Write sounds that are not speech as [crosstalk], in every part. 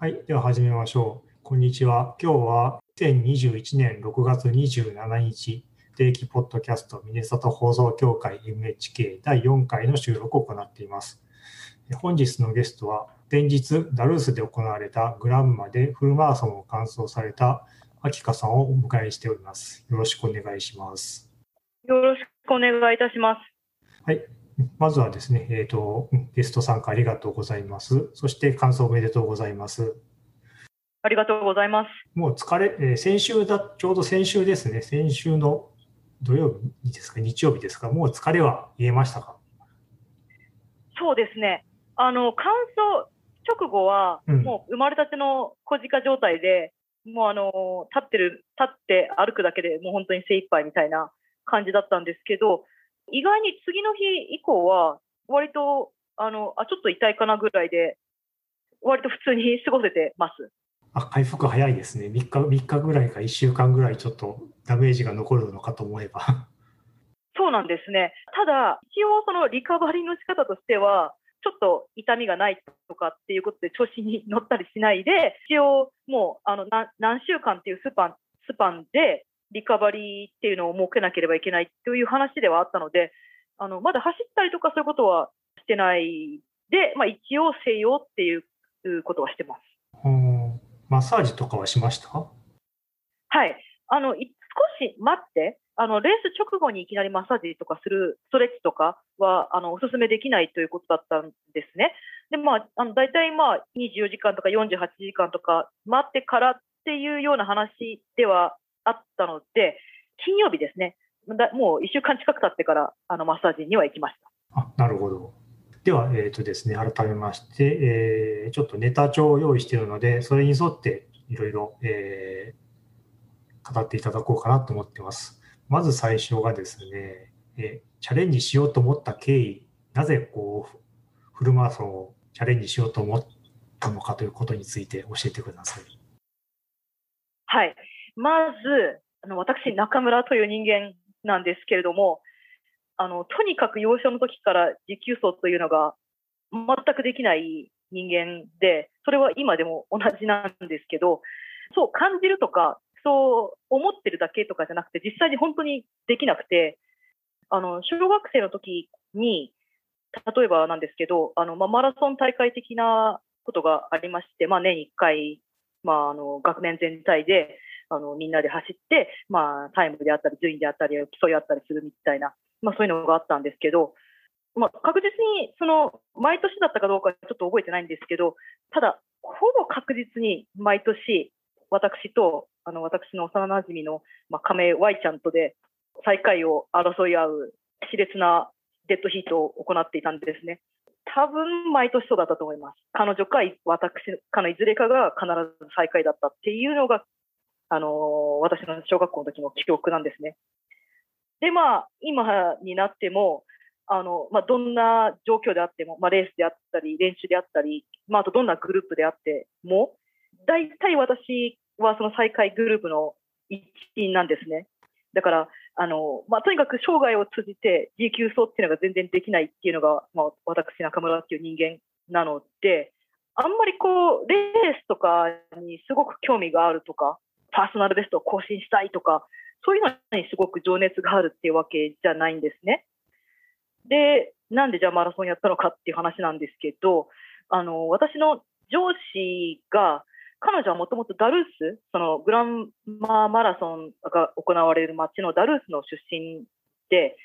はい、では始めましょう。こんにちは。今日は2021年6月27日、定期ポッドキャストミネサト放送協会 MHK 第4回の収録を行っています。本日のゲストは、前日ダルースで行われたグランマでフルマラソンを完走されたアキカさんをお迎えしております。よろしくお願いします。よろしくお願いいたします。はい。まずはですね、えっ、と、ゲスト参加ありがとうございます。そして感想おめでとうございます。ありがとうございます。もう疲れ、えー先週だ、ちょうど先週ですね、先週の土曜日ですか、日曜日ですか、もう疲れは言えましたか？そうですね。あの、乾燥直後は、うんもう生まれたての小鹿状態で、もうあの、立ってる、立って歩くだけでもう本当に精一杯みたいな感じだったんですけど、意外に次の日以降は、割と、あの、あ、ちょっと痛いかなぐらいで、割と普通に過ごせてます。あ回復早いですね。3日、3日ぐらいか1週間ぐらいちょっとダメージが残るのかと思えば。そうなんですね。ただ、一応そのリカバリーの仕方としては、ちょっと痛みがないとかっていうことで調子に乗ったりしないで、一応もうあのな何週間っていうスパンスパンでリカバリーっていうのを設けなければいけないという話ではあったので、あのまだ走ったりとかそういうことはしてないで、まあ、一応静養っていうことはしてます。うんマッサージとかはしました？はい。あの、い少し待って、あの、レース直後にいきなりマッサージとかする、ストレッチとかは、あの、お勧めできないということだったんですね。で、まあ、あの、大体まあ、24時間とか48時間とか待ってからっていうような話ではあったので、金曜日ですね。だもう1週間近く経ってから、あの、マッサージには行きました。あなるほど。では、えっ、とですね、改めまして、えーちょっとネタ帳を用意しているので、それに沿っていろいろ、えー語っていただこうかなと思っています。まず最初がですね、えーチャレンジしようと思った経緯、なぜこう、フルマラソンをチャレンジしようと思ったのかということについて教えてください。はい。まず、あの私、中村という人間なんですけれども、あのとにかく幼少の時から持久走というのが全くできない人間で、それは今でも同じなんですけど、そう感じるとか、そう思ってるだけとかじゃなくて、実際に本当にできなくて、あの小学生の時に、例えばなんですけど、あのまあ、マラソン大会的なことがありまして、まあ、年1回、まあ、あの学年全体であのみんなで走って、まあ、タイムであったり、順位であったり、競い合ったりするみたいな、まあ、そういうのがあったんですけど、まあ、確実にその毎年だったかどうかちょっと覚えてないんですけど、ただ、ほぼ確実に毎年、私とあの私の幼なじみの、まあ、亀井 Y ちゃんとで最下位を争い合う熾烈なデッドヒートを行っていたんですね。多分毎年そうだったと思います。彼女か私かのいずれかが必ず最下位だったっていうのが、あの私の小学校の時の記憶なんですね。で、まあ、今になっても、あのまあ、どんな状況であっても、まあ、レースであったり、練習であったり、まあ、あとどんなグループであっても、大体私はその最下位グループの一員なんですね。だから、あのまあ、とにかく生涯を通じて持久走っていうのが全然できないっていうのが、まあ、私、中村っていう人間なので、あんまりこう、レースとかにすごく興味があるとか、パーソナルベストを更新したいとか、そういうのにすごく情熱があるっていうわけじゃないんですね。で、なんでじゃあマラソンやったのかっていう話なんですけど、あの、私の上司が、彼女はもともとダルース、そのグランマーマラソンが行われる街のダルースの出身で、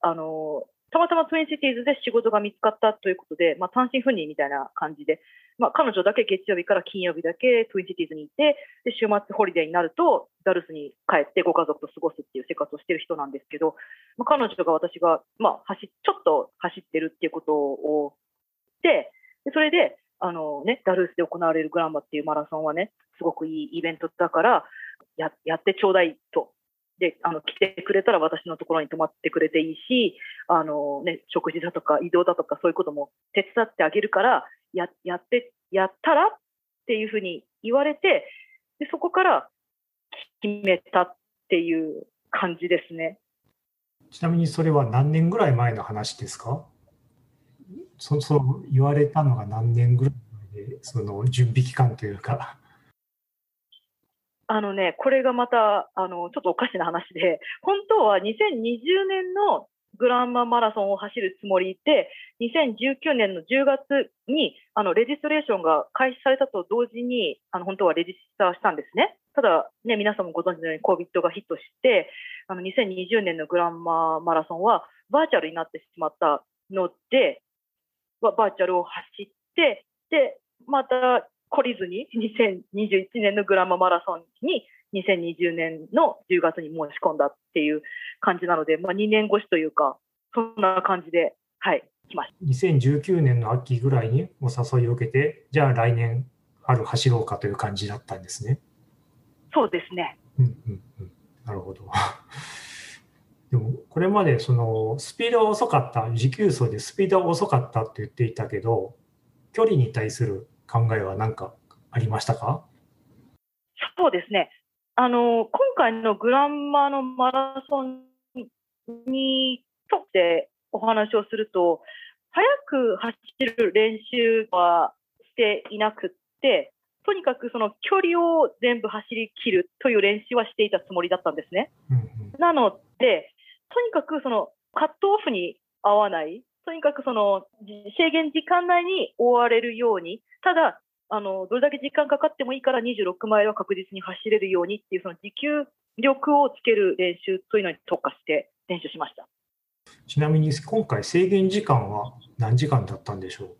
あの、たまたまツインシティーズで仕事が見つかったということで、まあ、単身赴任みたいな感じで、まあ、彼女だけ月曜日から金曜日だけツインシティーズにいて、で週末ホリデーになると、ダルスに帰ってご家族と過ごすっていう生活をしてる人なんですけど、まあ、彼女が私が、まあ、走ちょっと走ってるっていうことをで、でそれで、あのね、ダルースで行われるグランマっていうマラソンはね、すごくいいイベントだから、ややってちょうだいと。で、あの、来てくれたら私のところに泊まってくれていいし、あのね、食事だとか移動だとかそういうことも手伝ってあげるから、や、やって、やったらっていうふうに言われて、で、そこから決めたっていう感じですね。ちなみにそれは何年ぐらい前の話ですか？そそう言われたのが何年ぐらい前ー、その準備期間というか。あのね、これがまた、あの、ちょっとおかしな話で、[laughs] 本当は2020年のグランママラソンを走るつもりで、2019年の10月に、あの、レジストレーションが開始されたと同時に、あの、本当はレジスターしたんですね。ただ、ね、皆さんもご存知のように COVID がヒットして、あの、2020年のグランママラソンはバーチャルになってしまったので、バーチャルを走って、で、また懲りずに2021年のグランママラソンに2020年の10月に申し込んだっていう感じなので、まあ、2年越しというか、そんな感じで、はい、来ました2019年の秋ぐらいにお誘いを受けて、じゃあ来年春走ろうかという感じだったんですね。そうですね。うんうんうん、なるほど。[laughs] でも、これまでそのスピードが遅かった、持久走でスピードが遅かったって言っていたけど、距離に対する考えは何かありましたか？そうですね。あの、今回のグランマのマラソンにとってお話をすると、速く走る練習はしていなくって、とにかくその距離を全部走り切るという練習はしていたつもりだったんですね。うんうん、なので、とにかくそのカットオフに合わない、とにかくその制限時間内に終われるように、ただ、あのどれだけ時間かかってもいいから26マイルは確実に走れるようにっていう、その持久力をつける練習というのに特化して練習しました。ちなみに今回、制限時間は何時間だったんでしょう、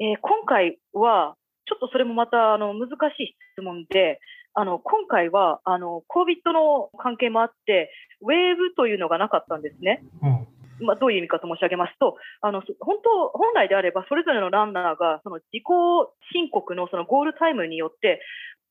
えー、今回は、ちょっとそれもまたあの難しい質問で、あの今回はあの COVID の関係もあって、ウェーブというのがなかったんですね。うんまあ、どういう意味かと申し上げますと、あの本当、本来であれば、それぞれのランナーがその自己申告のそのゴールタイムによって、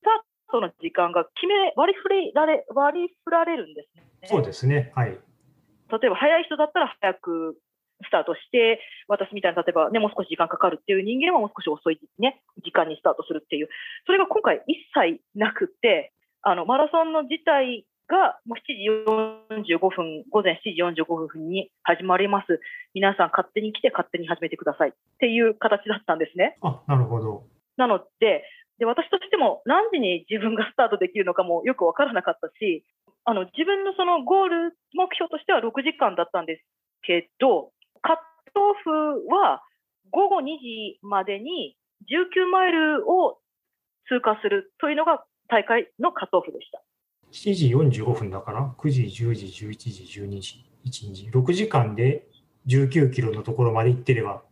スタートの時間が決め割り振られ割り振られるんですね。そうですね、はい、例えば早い人だったら早くスタートして、私みたいに例えば、ね、もう少し時間かかるっていう人間はもう少し遅い、ね、時間にスタートするっていう、それが今回一切なくて、あのマラソンの自体がもう7時45分、午前7時45分に始まります。皆さん勝手に来て勝手に始めてくださいっていう形だったんですね。あ、なるほど。なので、で私としても何時に自分がスタートできるのかもよく分からなかったし、あの自分のそのゴール目標としては6時間だったんですけど、カットオフは午後2時までに19マイルを通過するというのが大会のカットオフでした。7時45分だから、9時、10時、11時、12時、1時、6時間で19キロのところまで行ってれば、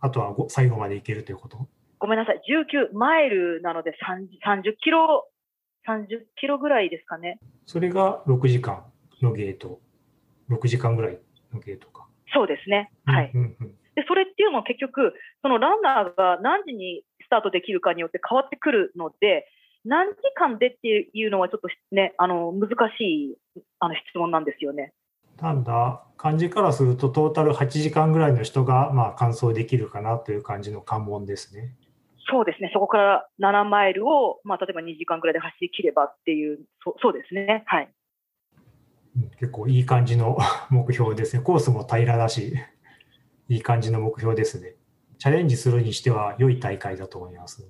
あとは最後まで行けるということ？ごめんなさい、19マイルなので30キロ、30キロぐらいですかね。それが6時間のゲート、6時間ぐらいのゲートか。そうですね。はい。うんうん、でそれっていうのは結局、そのランナーが何時にスタートできるかによって変わってくるので、何時間でっていうのはちょっとね、あの難しいあの質問なんですよね。なんだ、感じからするとトータル8時間ぐらいの人がまあ完走できるかなという感じの関門ですね。そうですね、そこから7マイルを、まあ、例えば2時間ぐらいで走り切ればっていうそ、そうですね、はい。結構いい感じの [laughs] 目標ですね。コースも平らだし、いい感じの目標ですね。チャレンジするにしては良い大会だと思います。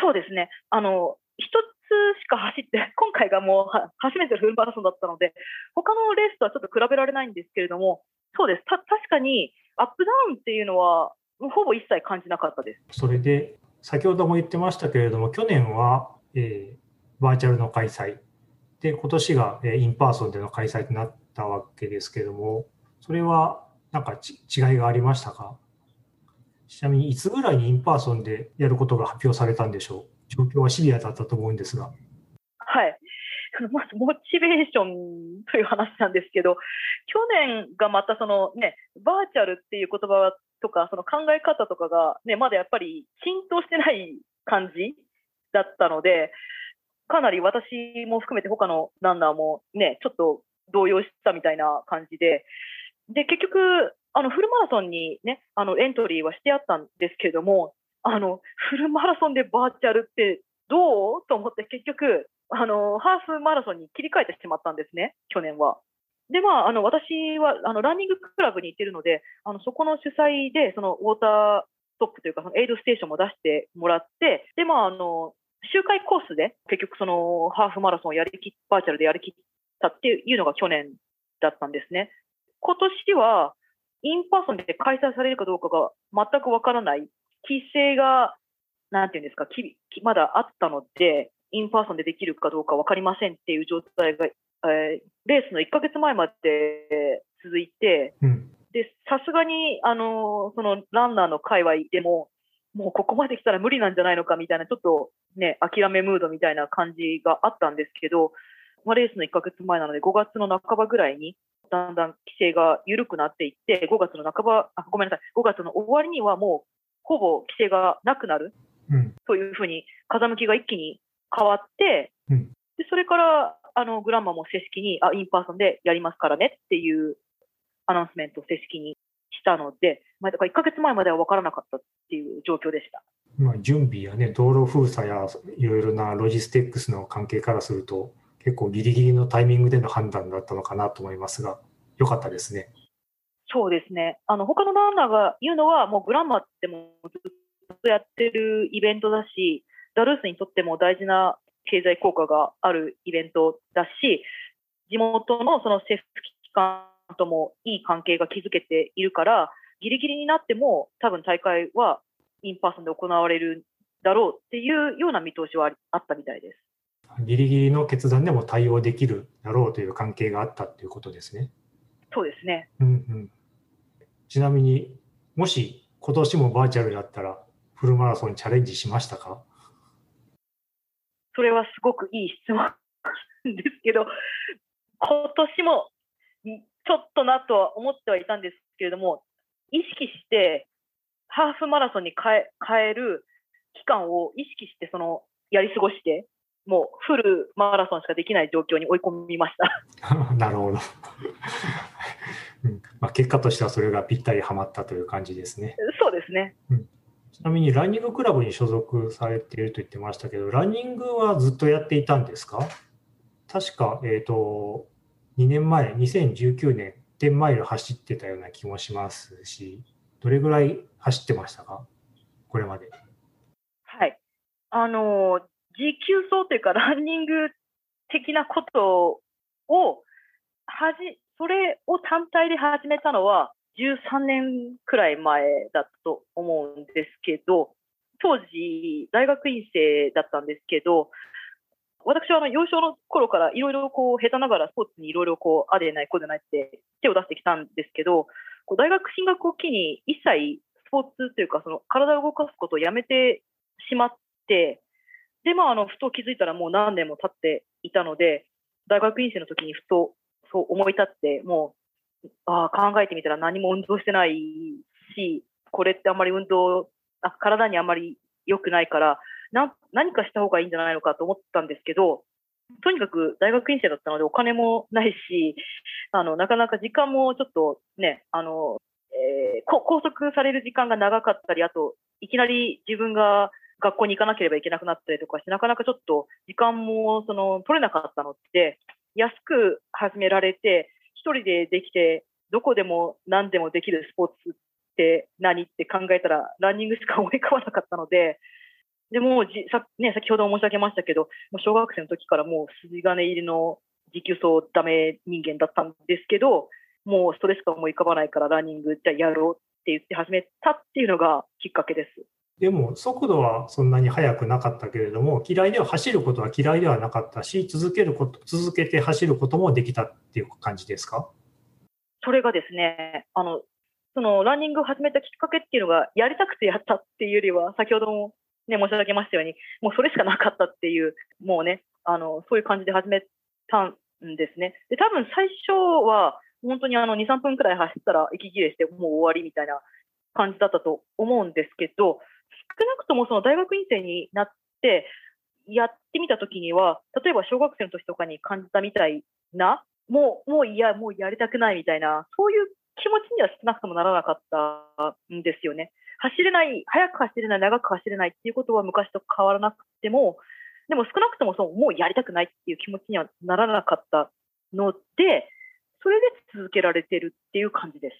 そうですね。あの、一つしか走って、[laughs] 今回がもう初めてのフルマラソンだったので、他のレースとはちょっと比べられないんですけれども、そうです。確かにアップダウンっていうのは、ほぼ一切感じなかったです。それで、先ほども言ってましたけれども、去年は、えー、バーチャルの開催で、今年が、えー、 in person での開催となったわけですけれども、それはなんか違いがありましたか？ちなみにいつぐらいに in person でやることが発表されたんでしょう？状況はシビアだったと思うんですが。はい。[laughs] まずモチベーションという話なんですけど、去年がまたそのね、バーチャルっていう言葉とか、その考え方とかがね、まだやっぱり浸透してない感じだったので、かなり私も含めて他のランナーもね、ちょっと動揺したみたいな感じで、で、結局、あのフルマラソンに、ね、あのエントリーはしてあったんですけども、あのフルマラソンでバーチャルってどう？と思って結局あの、ハーフマラソンに切り替えてしまったんですね、去年は。で、まあ、あの私はあのランニングクラブに行ってるので、あのそこの主催で、そのウォーターストップというか、そのエイドステーションも出してもらって、で、まあ、あの、周回コースで結局そのハーフマラソンをやりきバーチャルでやりきったっていうのが去年だったんですね。今年は、 in person で開催されるかどうかが全くわからない。規制が、なんていうんですか、きまだあったので、 in person でできるかどうかわかりませんっていう状態が、えー、レースの1ヶ月前まで続いて、うん、で、さすがに、あの、そのランナーの界隈でも、もうここまで来たら無理なんじゃないのかみたいな、ちょっとね、諦めムードみたいな感じがあったんですけど、まあ、レースの1ヶ月前なので、5月の半ばぐらいに、だんだん規制が緩くなっていって、5月の半ば、あごめんなさい、5月の終わりにはもう、ほぼ規制がなくなる、うん、というふうに、風向きが一気に変わって、うん、でそれからあのグランマも正式にあ in person でやりますからねっていうアナウンスメントを正式にしたので、まあ、だから1ヶ月前までは分からなかったっていう状況でした。まあ、準備やね、道路封鎖やいろいろなロジステックスの関係からすると、結構ギリギリのタイミングでの判断だったのかなと思いますが、よかったですね。そうですね。あの、他のランナーが言うのは、もうグランマってもずっとやってるイベントだし、ダルースにとっても大事な経済効果があるイベントだし、地元のその政府機関ともいい関係が築けているから、ギリギリになっても多分大会は in person で行われるだろうっていうような見通しはあったみたいです。ギリギリの決断でも対応できるだろうという関係があったということですね。そうですね。うんうん、ちなみにもし今年もバーチャルだったらフルマラソンにチャレンジしましたか？それはすごくいい質問ですけど、今年もちょっとなとは思ってはいたんですけれども、意識してハーフマラソンに変え変える期間を意識してそのやり過ごして、もうフルマラソンしかできない状況に追い込みました。[laughs] なるほど。うんまあ、結果としてはそれがぴったりはまったという感じですね。そうですね。うんちなみにランニングクラブに所属されていると言ってましたけど、ランニングはずっとやっていたんですか？確か、えっ、ー、と、2年前、2019年、10マイル走ってたような気もしますし、どれぐらい走ってましたか？これまで。はい。あの、持久走というか、ランニング的なことを、はじ、それを単体で始めたのは、13年くらい前だったと思うんですけど、当時、大学院生だったんですけど、私はあの幼少の頃からいろいろこう下手ながらスポーツにいろいろこうあでないこうでないって手を出してきたんですけど、こう大学進学を機に一切スポーツというかその体を動かすことをやめてしまって、で、まあ、あの、ふと気づいたらもう何年も経っていたので、大学院生の時にふとそう思い立って、もう、あ、考えてみたら何も運動してないし、これってあんまり運動、あ体にあんまり良くないから、な何かした方がいいんじゃないのかと思ったんですけど、とにかく大学院生だったのでお金もないし、あの、なかなか時間もちょっとね、あの、えー、拘束される時間が長かったり、あと、いきなり自分が学校に行かなければいけなくなったりとかして、なかなかちょっと時間もその取れなかったので、安く始められて、一人でできて、どこでも何でもできるスポーツって何って考えたら、ランニングしか思い浮かばなかったので、でもじさ、ね、先ほど申し上げましたけど、もう小学生の時からもう筋金入りの持久走ダメ人間だったんですけど、もうそれしか思い浮かばないからランニングじゃやろうって言って始めたっていうのがきっかけです。でも速度はそんなに速くなかったけれども、嫌いでは走ることは嫌いではなかったし、続けること、続けて走ることもできたっていう感じですか？それがですね、あの、そのランニングを始めたきっかけっていうのが、やりたくてやったっていうよりは、先ほどもね、申し上げましたように、もうそれしかなかったっていう、もうね、あの、そういう感じで始めたんですね。で、多分最初は、本当にあの、2、3分くらい走ったら息切れしてもう終わりみたいな感じだったと思うんですけど、少なくともその大学院生になって、やってみたときには、例えば小学生の時とかに感じたみたいな、もう、もういや、もうやりたくないみたいな、そういう気持ちには少なくともならなかったんですよね。走れない、速く走れない、長く走れないっていうことは昔と変わらなくても、でも少なくともそうもうやりたくないっていう気持ちにはならなかったので、それで続けられてるっていう感じです。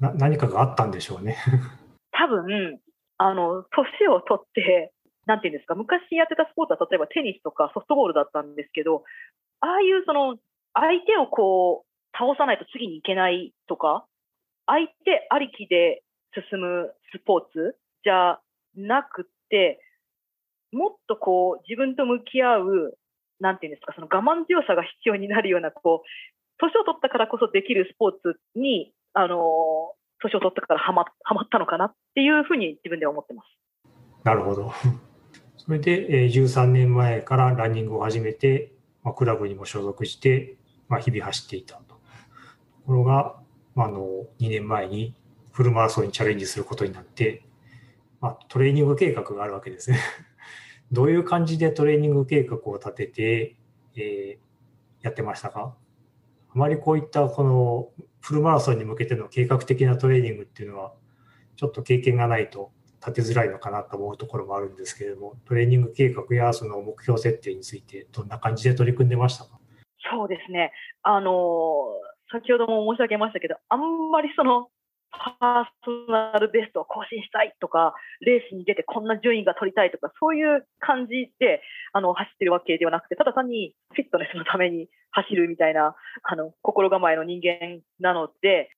な何かがあったんでしょうね。[laughs] 多分、あの、年を取って、なんていうんですか、昔やってたスポーツは例えばテニスとかソフトボールだったんですけど、ああいうその、相手をこう、倒さないと次に行けないとか、相手ありきで進むスポーツじゃなくて、もっとこう、自分と向き合う、なんていうんですか、その我慢強さが必要になるような、こう、年を取ったからこそできるスポーツに、あの、年を取ったからはまはまったのかなっていうふうに自分では思ってます。なるほど。[laughs] それで、えー、13年前からランニングを始めて、まあ、クラブにも所属して、まあ、日々走っていたと。ところが、まあ、あの2年前にフルマラソンにチャレンジすることになって、まあ、トレーニング計画があるわけですね。[laughs] どういう感じでトレーニング計画を立てて、えー、やってましたか？あまりこういったこのフルマラソンに向けての計画的なトレーニングっていうのは、ちょっと経験がないと立てづらいのかなと思うところもあるんですけれども、トレーニング計画やその目標設定について、どんな感じで取り組んでましたか？そうですね。あの、先ほども申し上げましたけど、あんまりその、パーソナルベストを更新したいとか、レースに出てこんな順位が取りたいとか、そういう感じであの走ってるわけではなくて、ただ単にフィットネスのために走るみたいなあの心構えの人間なので、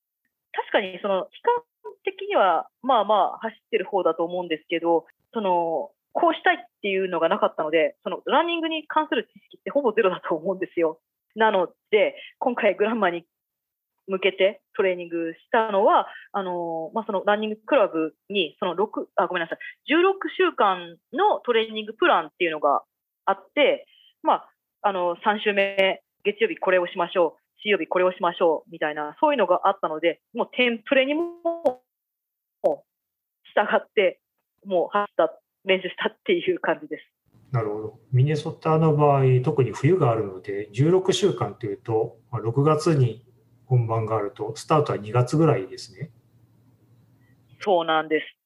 確かにその期間的にはまあまあ走ってる方だと思うんですけど、そのこうしたいっていうのがなかったので、そのランニングに関する知識ってほぼゼロだと思うんですよ。なので、今回グランマに向けてトレーニングしたのは、あのまあ、そのランニングクラブに、その6、あ、ごめんなさい、16週間のトレーニングプランっていうのがあって、まあ、あの、3週目、月曜日これをしましょう、水曜日これをしましょう、みたいな、そういうのがあったので、もうテンプレにも従って、もう走った、練習したっていう感じです。なるほど。ミネソタの場合、特に冬があるので、16週間というと、6月に本番があると、スタートは2月ぐらいですね。そうなんです。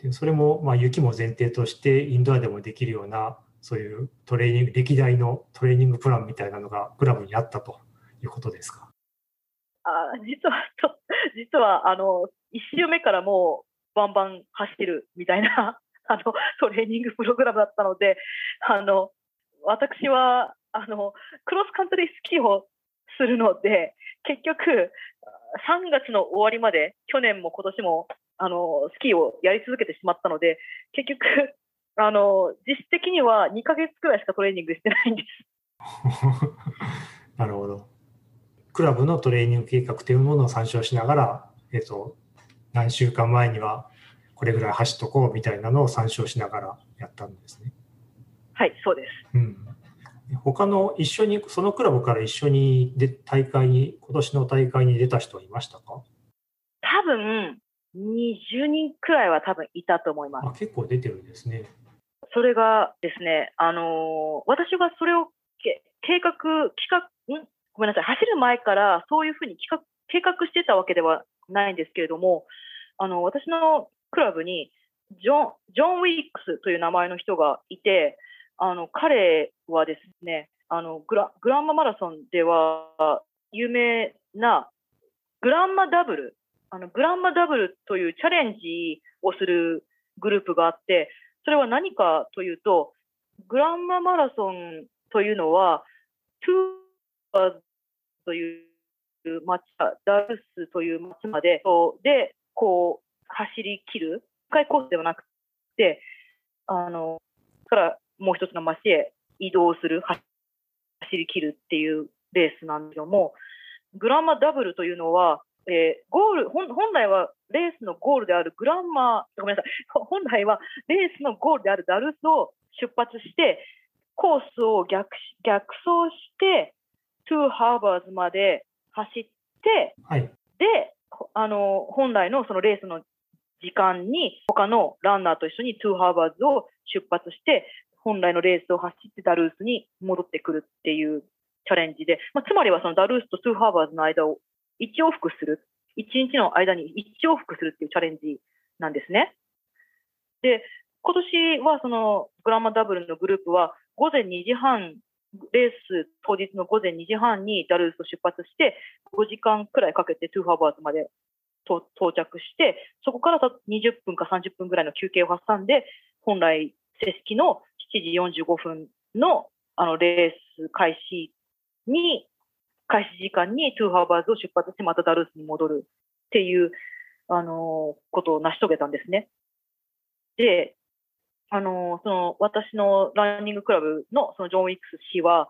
でそれも、まあ、雪も前提として、インドアでもできるような、そういうトレーニング、歴代のトレーニングプランみたいなのがクラブにあったということですか？あ実はと、[laughs] 実はあの1週目からもうバンバン走ってるみたいな [laughs] あのトレーニングプログラムだったので、あの私はあのクロスカントリースキーをするので、結局、3月の終わりまで、去年も今年も、あの、スキーをやり続けてしまったので、結局、[laughs] あの、実質的には2ヶ月くらいしかトレーニングしてないんです。[laughs] なるほど。クラブのトレーニング計画というものを参照しながら、えっ、と、何週間前にはこれぐらい走っとこうみたいなのを参照しながらやったんですね。はい、そうです。うん他の一緒に、そのクラブから一緒にで大会に、今年の大会に出た人はいましたか？多分、20人くらいは多分いたと思います。あ結構出てるんですね。それがですね、あのー、私がそれを計画、企画、ん？ごめんなさい、走る前からそういうふうに企画計画してたわけではないんですけれども、あの私のクラブにジョンジョン・ウィークスという名前の人がいて、あの彼はですねあのグラグランママラソンでは有名なグランマダブルあのグランマダブルというチャレンジをするグループがあってそれは何かというとグランママラソンというのはトゥーバーという町ダルスという町まででこう走り切る1回コースではなくてあのからもう一つの街へ移動する、走り切るっていうレースなんですけども、グランマダブルというのは、えー、ゴール本、本来はレースのゴールであるグランマ、ごめんなさい、[laughs] 本来はレースのゴールであるダルスを出発して、コースを逆逆走して、トゥーハーバーズまで走って、はい、で、あの、本来のそのレースの時間に他のランナーと一緒にトゥーハーバーズを出発して、本来のレースを走ってダルースに戻ってくるっていうチャレンジで、まあ、つまりはそのダルースとトゥーハーバーズの間を1往復する、1日の間に1往復するっていうチャレンジなんですね。で、今年はそのグランマダブルのグループは午前2時半、レース当日の午前2時半にダルースを出発して5時間くらいかけてトゥーハーバーズまで到着して、そこから20分か30分ぐらいの休憩を挟んで、本来正式の7時45分のあのレース開始に、開始時間にトゥーハーバーズを出発してまたダルースに戻るっていう、あのことを成し遂げたんですね。で、あのその私のランニングクラブのそのジョン・ウィックス氏は、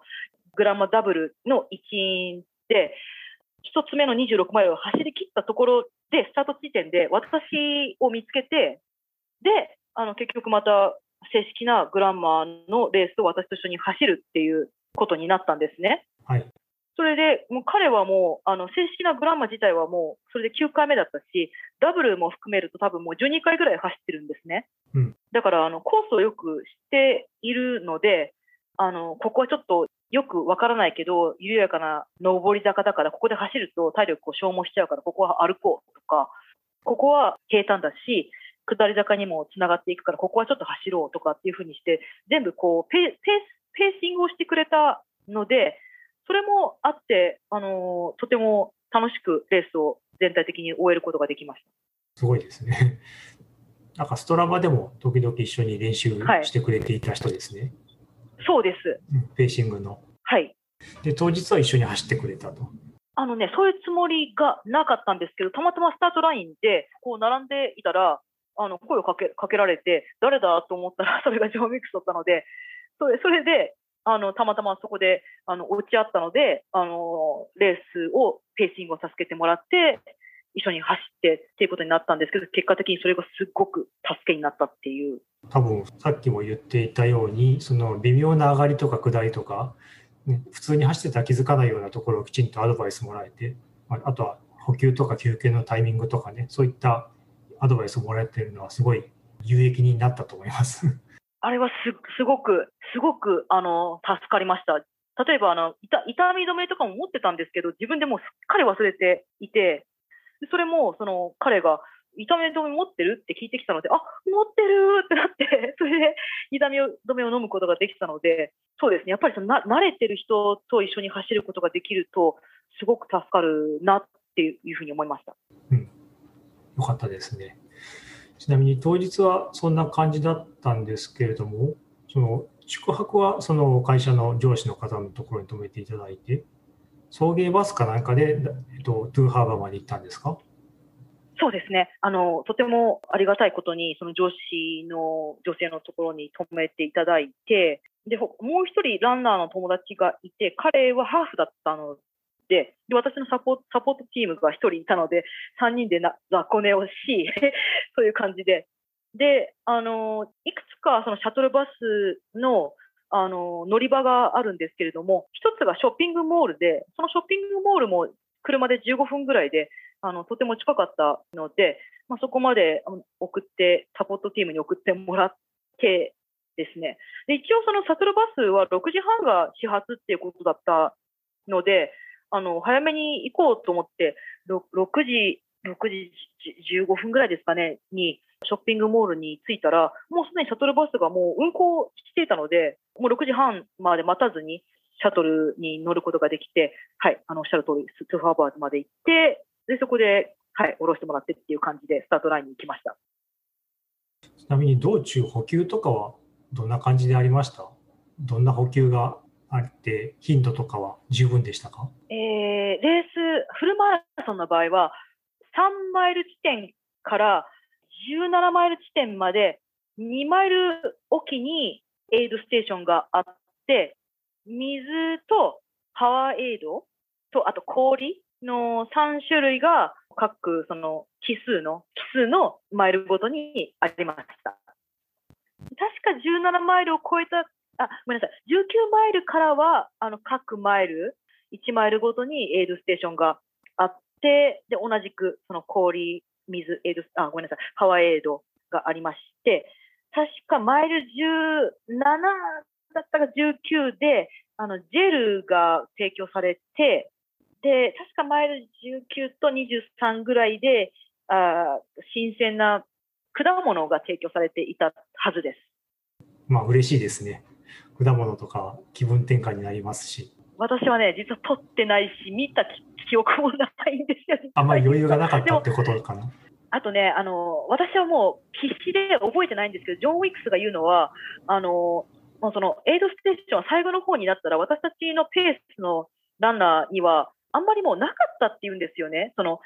グランマダブルの一員で、一つ目の26マイルを走り切ったところで、スタート地点で私を見つけて、で、あの結局また正式なグランマーのレースを私と一緒に走るっていうことになったんですね。はい。それで、もう彼はもう、あの、正式なグランマ自体はもう、それで9回目だったし、ダブルも含めると多分もう12回ぐらい走ってるんですね。うん、だから、あの、コースをよく知っているので、あの、ここはちょっとよくわからないけど、緩やかな上り坂だから、ここで走ると体力を消耗しちゃうから、ここは歩こうとか、ここは平坦だし、下り坂にもつながっていくから、ここはちょっと走ろうとかっていうふうにして、全部こうペース、ペーシングをしてくれたので、それもあって、あのとても楽しくレースを全体的に終えることができました。すごいですね。[laughs] なんかストラバでも時々一緒に練習してくれていた人ですね。はい、そうです。ペーシングの。はい。で、当日は一緒に走ってくれたと。あのね、そういうつもりがなかったんですけど、たまたまスタートラインでこう並んでいたら、あの声をかけかけられて、誰だと思ったら、[laughs] それがジョー・ミックスだったので、それそれであのたまたまそこであの落ち合ったのであの、レースをペーシングを助けてもらって、一緒に走ってっていうことになったんですけど、結果的にそれがすっごく助けになったっていう。多分さっきも言っていたように、その微妙な上がりとか下りとか、ね、普通に走ってたら気づかないようなところをきちんとアドバイスもらえて、あとは補給とか休憩のタイミングとかね、そういったアドバイスをもらえてるのはすごい有益になったと思います。あれはすすごく、すごくあの助かりました。例えばあの痛痛み止めとかも持ってたんですけど、自分でもうすっかり忘れていて、それもその彼が痛み止め持ってるって聞いてきたので、あ持ってるってなって、[laughs] それで痛み止めを飲むことができたので、そうですね、やっぱりそのな慣れてる人と一緒に走ることができると、すごく助かるなっていうふうに思いました。うん、よかったですね。ちなみに当日はそんな感じだったんですけれども、その宿泊はその会社の上司の方のところに泊めていただいて、送迎バスかなんかで、えっと、トゥーハーバーまで行ったんですか？そうですねあの、とてもありがたいことに、その上司の女性のところに泊めていただいて、でもう一人ランナーの友達がいて、彼はハーフだったので、私のサポサポートチームが1人いたので、3人でな雑魚寝をし、[laughs] そういう感じで、で、あの、いくつかそのシャトルバスのあの乗り場があるんですけれども、一つがショッピングモールで、そのショッピングモールも車で15分ぐらいで、あのとても近かったので、まあ、そこまで送って、サポートチームに送ってもらってですね、で一応、そのシャトルバスは6時半が始発っていうことだったので、あの、早めに行こうと思って、6, 時、6時15分ぐらいですかね、に、ショッピングモールに着いたら、もうすでにシャトルバスがもう運行していたので、もう6時半まで待たずに、シャトルに乗ることができて、はい、あの、おっしゃる通り、スーファーバーまで行って、で、そこで、はい、降ろしてもらってっていう感じで、スタートラインに行きました。ちなみに道中補給とかはどんな感じでありました？どんな補給があって、頻度とかは十分でしたか、えー、レース、フルマラソンの場合は、3マイル地点から17マイル地点まで2マイルおきにエイドステーションがあって、水とパワーエイドと、あと氷の3種類が各その奇数の、奇数のマイルごとにありました。確か17マイルを超えたあ、ごめんなさい。19マイルからは、あの、各マイル、1マイルごとにエイドステーションがあって、で、同じく、その氷、水、エイド、あ、ごめんなさい。パワーエイドがありまして、確かマイル17だったか19で、あの、ジェルが提供されて、で、確かマイル19と23ぐらいで、あ新鮮な果物が提供されていたはずです。まあ、嬉しいですね。果物とか気分転換になりますし。私はね、実は取ってないし、見た、聞記憶もないんですよね。あんまり余裕がなかったってことかな。あとね、あの、私はもう必死で覚えてないんですけど、ジョン・ウィックスが言うのは、あの、まあ、その、エイドステーションは最後の方になったら、私たちのペースのランナーには、あんまりもうなかったって言うんですよね。その、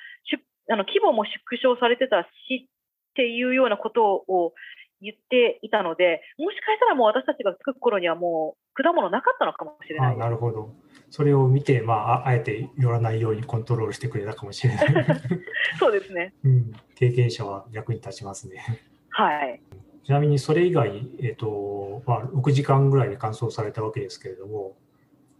あの規模も縮小されてたしっていうようなことを言っていたので、もしかしたらもう私たちが作る頃にはもう果物なかったのかもしれないあなるほど。それを見て、まあ、あえて寄らないようにコントロールしてくれたかもしれない。[laughs] そうですね、うん。経験者は役に立ちますね。はい。ちなみにそれ以外、えっ、ー、と、まあ、6時間ぐらいで完走されたわけですけれども、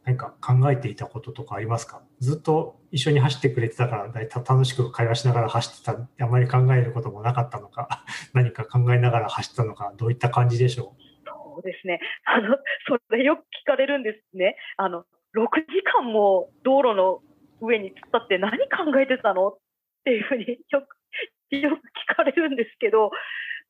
何か考えていたこととかありますか？ずっと一緒に走ってくれてたからだいたい楽しく会話しながら走ってたあまり考えることもなかったのか？[laughs] 何か考えながら走ったのか？どういった感じでしょう？そうですね。あのそれよく聞かれるんですね。あの6時間も道路の上に突っ立って何考えてたの？っていうふうによくよく聞かれるんですけど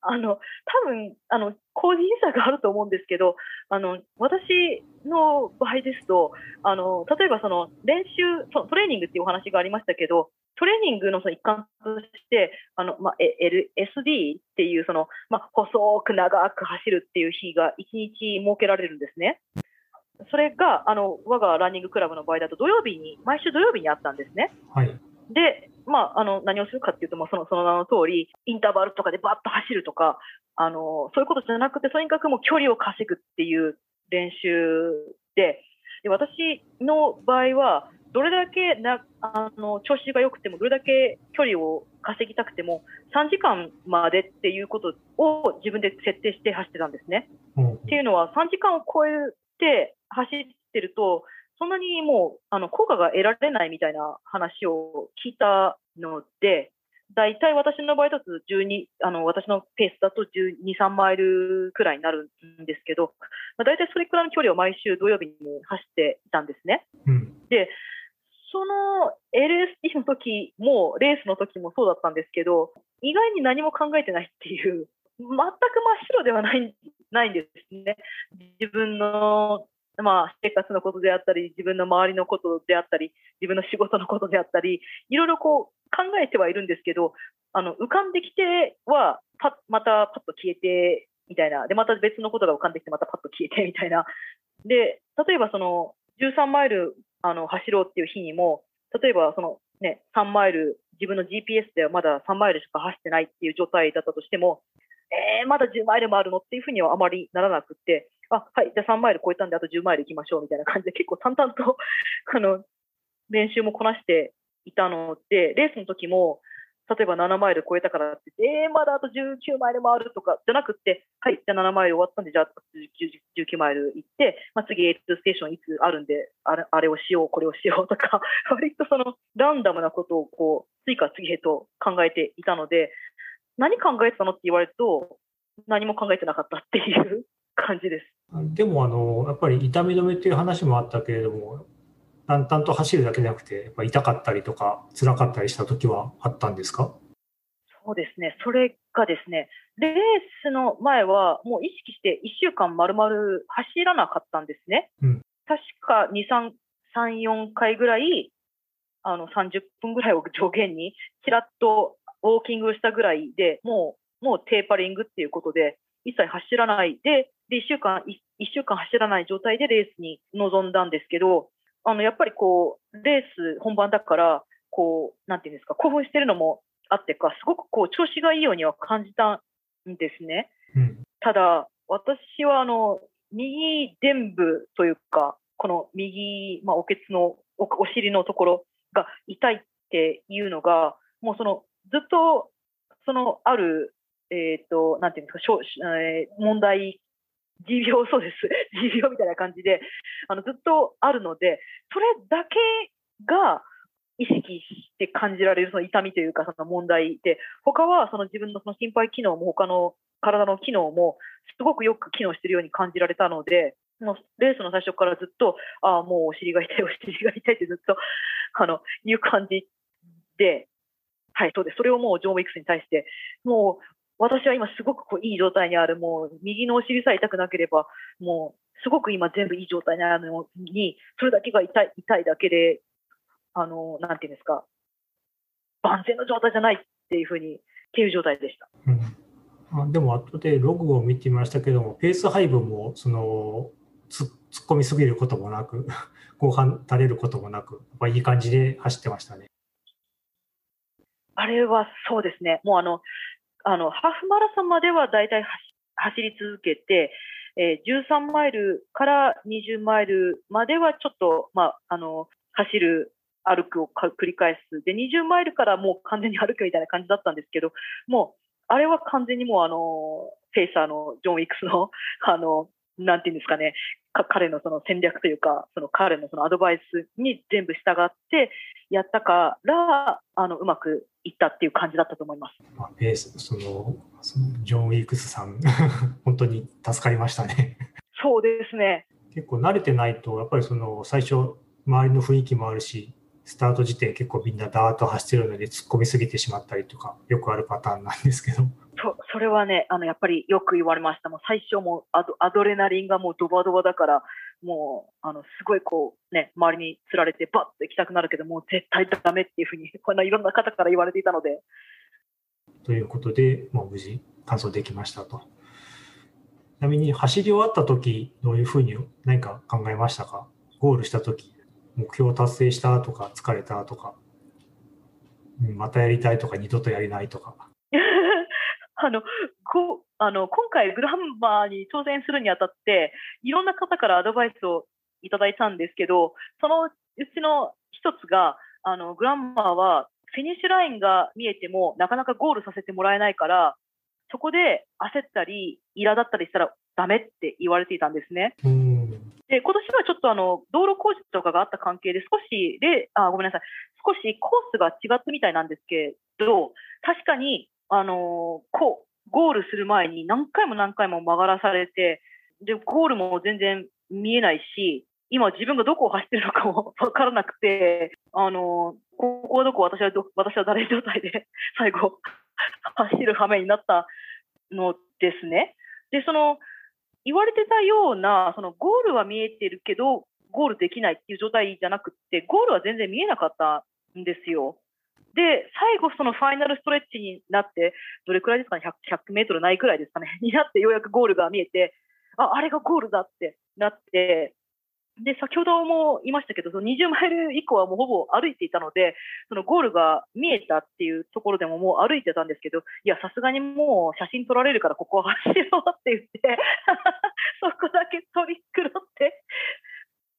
あの、多分、あの、個人差があると思うんですけど、あの、私の場合ですと、あの、例えばその練習、そトレーニングっていうお話がありましたけど、トレーニングのその一環として、あの、まあ、L、SD っていうその、まあ、細く長く走るっていう日が1日設けられるんですね。それが、あの、我がランニングクラブの場合だと土曜日に、毎週土曜日にあったんですね。はい。で、まあ、あの、何をするかっていうと、まあ、その、その名の通り、インターバルとかでバッと走るとか、あの、そういうことじゃなくて、とにかくもう距離を稼ぐっていう練習で、で私の場合は、どれだけなあの調子が良くても、どれだけ距離を稼ぎたくても、3時間までっていうことを自分で設定して走ってたんですね。うん、っていうのは、3時間を超えて走ってると、そんなにもうあの効果が得られないみたいな話を聞いたので、大体私の場合だと12、あの私のペースだと12、3マイルくらいになるんですけど、まあ、大体それくらいの距離を毎週土曜日に走っていたんですね。うん、で、その LSD の時も、レースの時もそうだったんですけど、意外に何も考えてないっていう、全く真っ白ではないないんですね。自分のまあ、生活のことであったり、自分の周りのことであったり、自分の仕事のことであったり、いろいろこう考えてはいるんですけど、あの浮かんできてはパまたパッと消えてみたいな、で、また別のことが浮かんできて、またパッと消えてみたいな。で、例えばその13マイルあの走ろうっていう日にも、例えばそのね、3マイル、自分の GPS ではまだ3マイルしか走ってないっていう状態だったとしても、えー、まだ10マイルもあるの？っていうふうにはあまりならなくて、あ、はい、じゃあ3マイル超えたんで、あと10マイル行きましょうみたいな感じで、結構淡々と [laughs] あの、練習もこなしていたので、レースの時も、例えば7マイル超えたからって、えー、まだあと19マイルもあるとかじゃなくて、はい、じゃあ7マイル終わったんで、じゃあ19マイル行って、まあ、次 A2 ステーションいつあるんで、あれあれをしよう、これをしようとか、[laughs] 割とそのランダムなことをこう、次から次へと考えていたので、何考えてたのって言われると、何も考えてなかったっていう感じです。でもあの、やっぱり痛み止めっていう話もあったけれども、淡々と走るだけじゃなくて、やっぱ痛かったりとか、辛かったりした時はあったんですか？そうですね、それがですね、レースの前は、もう意識して1週間まるまる走らなかったんですね。うん、確か2、3、3、4回ぐらい、あの30分ぐらいを上限に、ちらっとウォーキングしたぐらいでもう、もうテーパリングっていうことで、一切走らないで、で、1週間、1週間走らない状態でレースに臨んだんですけど、あの、やっぱりこう、レース本番だから、こう、なんていうんですか、興奮してるのもあってか、すごくこう、調子がいいようには感じたんですね。うん、ただ、私は、あの、右臀部というか、この右、まあ、おけつのお、お尻のところが痛いっていうのが、もうその、ずっと、その、ある、えっ、ー、と、なんていうんですか、しょえー、問題持病、そうです。[laughs] 持病みたいな感じで、あの、ずっとあるので、それだけが意識して感じられるその痛みというか、その問題で、他はその自分のその心肺機能も他の体の機能もすごくよく機能しているように感じられたので、もうレースの最初からずっと、ああ、もうお尻が痛い、お尻が痛いってずっと、あの、いう感じで、はい、そうです。それをもうジョン・ウィックスに対して、もう私は今すごくこういい状態にある、もう右のお尻さえ痛くなければ、もうすごく今全部いい状態にあるのに、それだけが痛い、痛いだけで、あの、なんていうんですか、万全の状態じゃないっていうふうに、っていう状態でした。うん、あでも、後でログを見てみましたけども、ペース配分も、その、突っ込みすぎることもなく、[laughs] 後半垂れることもなく、やっぱいい感じで走ってましたね。あれはそうですね。もうあの、あの、ハーフマラソンまでは大体走り続けて、えー、13マイルから20マイルまではちょっと、まあ、あの、走る、歩くを繰り返す。で、20マイルからもう完全に歩くみたいな感じだったんですけど、もう、あれは完全にもうあの、フェイサーのジョン・ウィクスの、[laughs] あの、なんていうんですかね、か彼のその戦略というか、その彼のそのアドバイスに全部従ってやったから、あの、うまくいったっていう感じだったと思います。まあ、ベース、その、そのジョン・ウィークスさん、[laughs] 本当に助かりましたね。そうですね。結構慣れてないと、やっぱりその最初、周りの雰囲気もあるし、スタート時点結構みんなダーッと走ってるので突っ込みすぎてしまったりとか、よくあるパターンなんですけど。そそれはね、あのやっぱりよく言われました。もう最初もアドアドレナリンがもうドバドバだから、もうあのすごいこうね、周りにつられてバッと行きたくなるけど、もう絶対ダメっていうふうに、[laughs] こんないろんな方から言われていたので。ということで、まあ、無事完走できましたと。ちなみに走り終わった時、どういうふうに何か考えましたか？ゴールした時、目標達成したとか、疲れたとか、またやりたいとか、二度とやりないとか。あのこあの今回、グランマーに挑戦するにあたって、いろんな方からアドバイスをいただいたんですけど、そのうちの一つが、あのグランマーはフィニッシュラインが見えても、なかなかゴールさせてもらえないから、そこで焦ったり、苛立ったりしたらダメって言われていたんですね。で、今年はちょっとあの、道路工事とかがあった関係で少しで、あ、ごめんなさい。少しコースが違ったみたいなんですけど、確かにあのこう、ゴールする前に何回も何回も曲がらされて、で、ゴールも全然見えないし、今自分がどこを走ってるのかも [laughs] わからなくて、あの、ここはどこ私はど、私は誰状態で [laughs] 最後走る羽目になったのですね。で、その、言われてたような、そのゴールは見えてるけど、ゴールできないっていう状態じゃなくて、ゴールは全然見えなかったんですよ。で、最後そのファイナルストレッチになって、どれくらいですかね、100, 100メートルないくらいですかね、[laughs] になってようやくゴールが見えて、あ、あれがゴールだってなって、で、先ほども言いましたけど、その20マイル以降はもうほぼ歩いていたので、そのゴールが見えたっていうところでももう歩いてたんですけど、いや、さすがにもう写真撮られるからここは走ろうって言って、[laughs] そこだけ取り繕って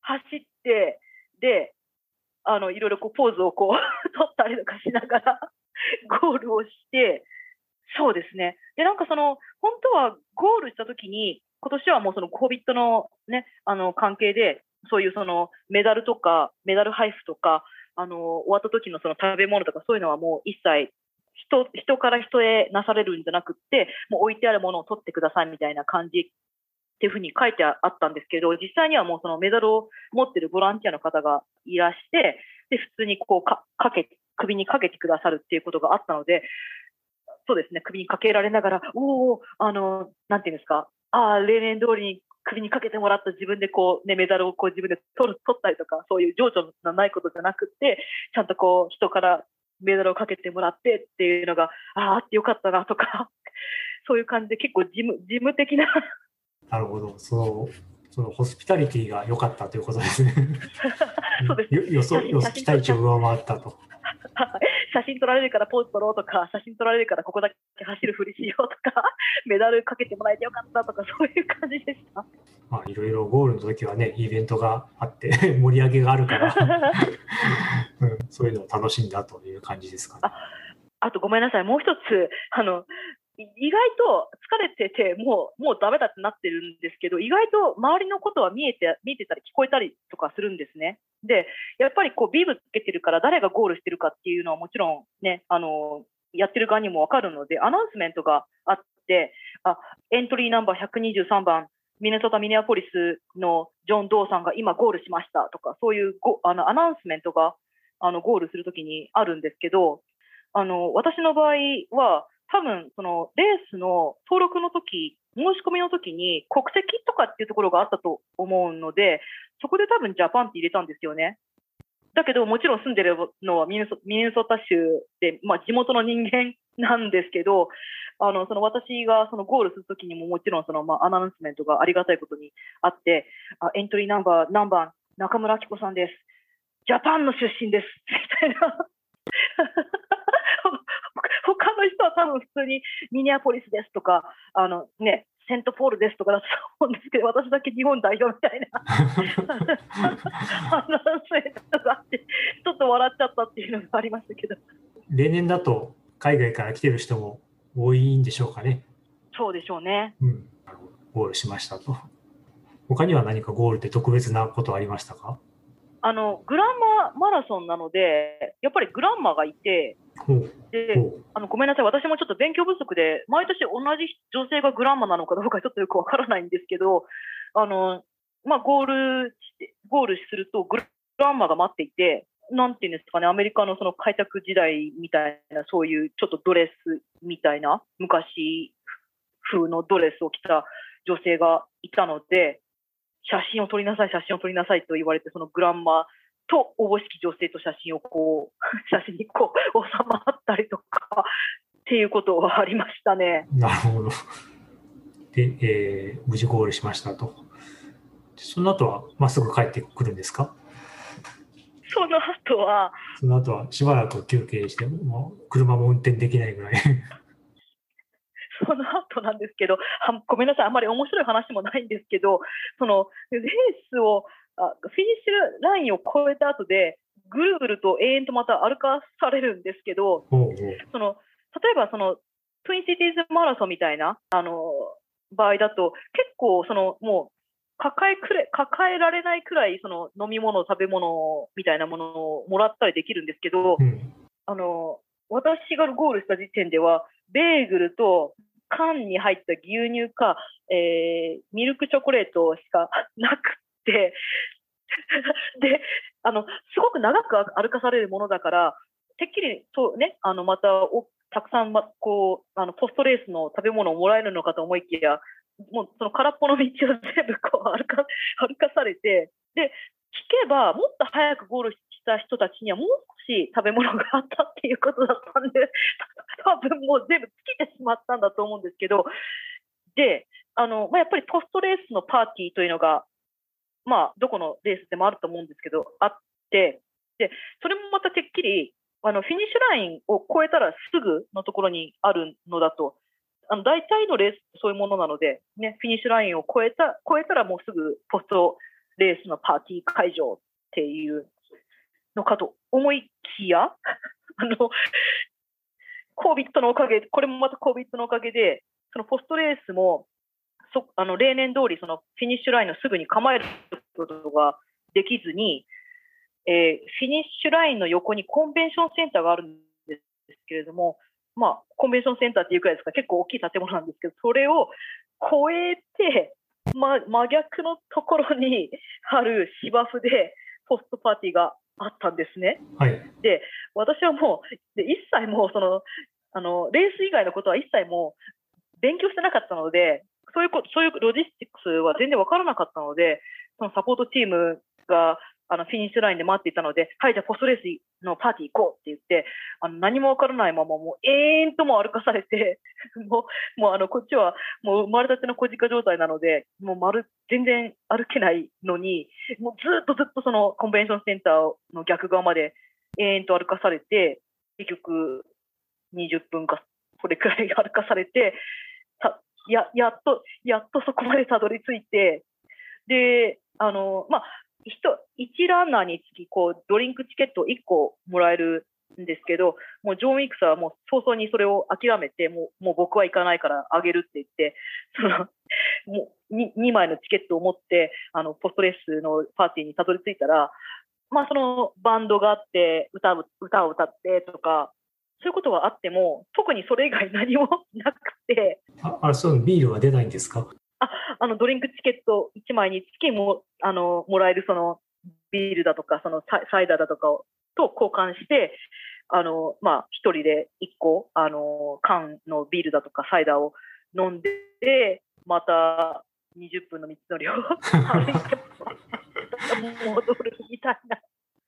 走って、で、あの、いろいろこうポーズをこう [laughs] 取ったりとかしながら [laughs] ゴールをして、そうですね。で、なんかその、本当はゴールした時に、今年はもうその COVID のね、あの関係で、そういうそのメダルとか、メダル配布とか、あの、終わった時のその食べ物とかそういうのはもう一切人、人から人へなされるんじゃなくって、もう置いてあるものを取ってくださいみたいな感じっていうふうに書いてあったんですけど、実際にはもうそのメダルを持ってるボランティアの方がいらして、で、普通にこうか、かけ、首にかけてくださるっていうことがあったので、そうですね、首にかけられながら、おお、あの、なんていうんですか、ああ、例年通りに首にかけてもらった自分でこう、ね、メダルをこう自分で取る、取ったりとか、そういう情緒のないことじゃなくて、ちゃんとこう、人からメダルをかけてもらってっていうのが、ああ、あってよかったなとか、そういう感じで結構事務、事務的ななるほど。その、そのホスピタリティが良かったということですね。[laughs] そうです。予想、予想期待値を上回ったと。[laughs] 写真撮られるからポーズ撮ろうとか、写真撮られるからここだけ走るふりしようとか、[laughs] メダルかけてもらえてよかったとか、そういう感じでした。まあ、いろいろゴールの時はね、イベントがあって盛り上げがあるからうん、そういうのを楽しんだという感じですかね。ああとごめんなさい、もう一つ、あの、意外と疲れてて、もう、もうダメだってなってるんですけど、意外と周りのことは見えて、見えてたり聞こえたりとかするんですね。で、やっぱりこうビームつけてるから誰がゴールしてるかっていうのはもちろんね、あの、やってる側にもわかるので、アナウンスメントがあって、あ、エントリーナンバー123番、ミネソタ・ミネアポリスのジョン・ドーさんが今ゴールしましたとか、そういうごあのアナウンスメントがあのゴールするときにあるんですけど、あの、私の場合は、多分、そのレースの登録の時、申し込みの時に国籍とかっていうところがあったと思うので、そこで多分ジャパンって入れたんですよね。だけど、もちろん住んでるのはミネソソタ州で、まあ、地元の人間なんですけど、あのその私がそのゴールするときにももちろんその、まあ、アナウンスメントがありがたいことにあって、あエントリーナンバー何番、中村明子さんです。ジャパンの出身です。みたいな。他の人は多分普通にミニアポリスですとか、あのね、セントポールですとかだと思うんですけど、私だけ日本代表みたいなアナウンスメントがあって、ちょっと笑っちゃったっていうのがありましたけど。例年だと海外から来てる人も多いんでしょうかね。そうでしょうね。うん、ゴールしましたと。他には何かゴールで特別なことありましたか？あのグランママラソンなので、やっぱりグランマがいて、であのごめんなさい、私もちょっと勉強不足で、毎年同じ女性がグランマなのかどうか [laughs] ちょっとよくわからないんですけど、あのまあ、ゴールゴールするとグランマが待っていて、なんていうんですかね、アメリカのその開拓時代みたいな、そういうちょっとドレスみたいな、昔風のドレスを着た女性がいたので、写真を撮りなさい、写真を撮りなさいと言われて、そのグランマとおぼしき女性と写真をこう、[laughs] 写真にこう収まったりとかっていうことはありましたね。なるほど。で、えー、無事ゴールしましたと。その後はまっすぐ帰ってくるんですか？その後は、その後はしばらく休憩して、もう車も運転できないぐらいその後なんですけど、ごめんなさい、あんまり面白い話もないんですけど、そのレースを、あフィニッシュラインを越えた後で、ぐるぐると永遠とまた歩かされるんですけど、おうおう。その例えばその、トゥインシティーズマラソンみたいなあの場合だと、結構そのもう抱えくれ抱えられないくらいその飲み物、食べ物みたいなものをもらったりできるんですけど、うん、あの私がゴールした時点では、ベーグルと缶に入った牛乳か、えー、ミルクチョコレートしかなくて [laughs] であのすごく長く歩かされるものだからてっきりそう、ね、あのまたおたくさん、ま、こうあのポストレースの食べ物をもらえるのかと思いきやもうその空っぽの道を全部こう歩か [laughs] 歩かされてで聞けばもっと早くゴールした人たちにはもう少し食べ物があったっていうことだったんで [laughs] 多分もう全部尽きてしまったんだと思うんですけど、で、あの、まあ、やっぱりポストレースのパーティーというのが、まあ、どこのレースでもあると思うんですけど、あって、で、それもまたてっきり、あの、フィニッシュラインを越えたらすぐのところにあるのだと、あの、大体のレースそういうものなので、ね、フィニッシュラインを越えた、越えたらもうすぐポストレースのパーティー会場っていうのかと思いきや、[laughs] あの、コービットのおかげ、これもまたコービットのおかげで、そのポストレースも、そあの例年通りそのフィニッシュラインのすぐに構えることができずに、えー、フィニッシュラインの横にコンベンションセンターがあるんですけれども、まあ、コンベンションセンターっていうくらいですか、結構大きい建物なんですけど、それを越えて、ま、真逆のところに [laughs] ある芝生でポストパーティーがあったんですね。はい、で私はもうで一切もうそのあのレース以外のことは一切もう勉強してなかったのでそういうこそういうロジスティックスは全然分からなかったのでそのサポートチームがあのフィニッシュラインで待っていたので、はい、じゃあポストレースのパーティー行こうって言って、あの何もわからないまま、もう永遠とも歩かされて、[laughs] もうもうあのこっちはもう生まれたての小鹿状態なので、もう丸全然歩けないのに、もうずっとずっとそのコンベンションセンターの逆側まで永遠と歩かされて、結局20分か、それくらい歩かされて、ややっと、やっとそこまでたどり着いて、で、あの、まあ、1ランナーにつきこうドリンクチケット1個もらえるんですけど、もうジョン・ウィクスはもう早々にそれを諦めて、もうもう僕は行かないからあげるって言って、そのもう 2, 2枚のチケットを持ってあのポストレースのパーティーにたどり着いたら、まあ、そのバンドがあって歌歌を歌ってとか、そういうことはあっても、特にそれ以外何もなくて。ああそうビールは出ないんですか？ああのドリンクチケット1枚につきもあのもらえるそのビールだとかそのサイダーだとかをと交換してあの、まあ、1人で1個あの缶のビールだとかサイダーを飲んでまた20分の道のりを歩いて戻るみたいな。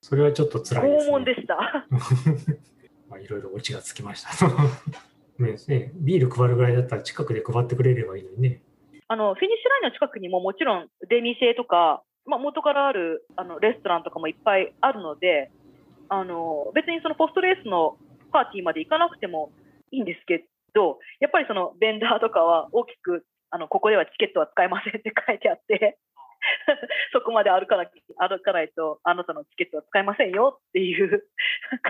それはちょっと辛いです、ね。拷問でした。[laughs] まあ、いろいろオチがつきました。[laughs] ねね、ビール配るぐらいだったら近くで配ってくれればいいのにね。あのフィニッシュラインの近くにももちろん出店とか、まあ、元からあるあのレストランとかもいっぱいあるのであの別にそのポストレースのパーティーまで行かなくてもいいんですけどやっぱりそのベンダーとかは大きくあのここではチケットは使えませんって書いてあって [laughs] そこまで歩かな歩かないとあなたのチケットは使えませんよっていう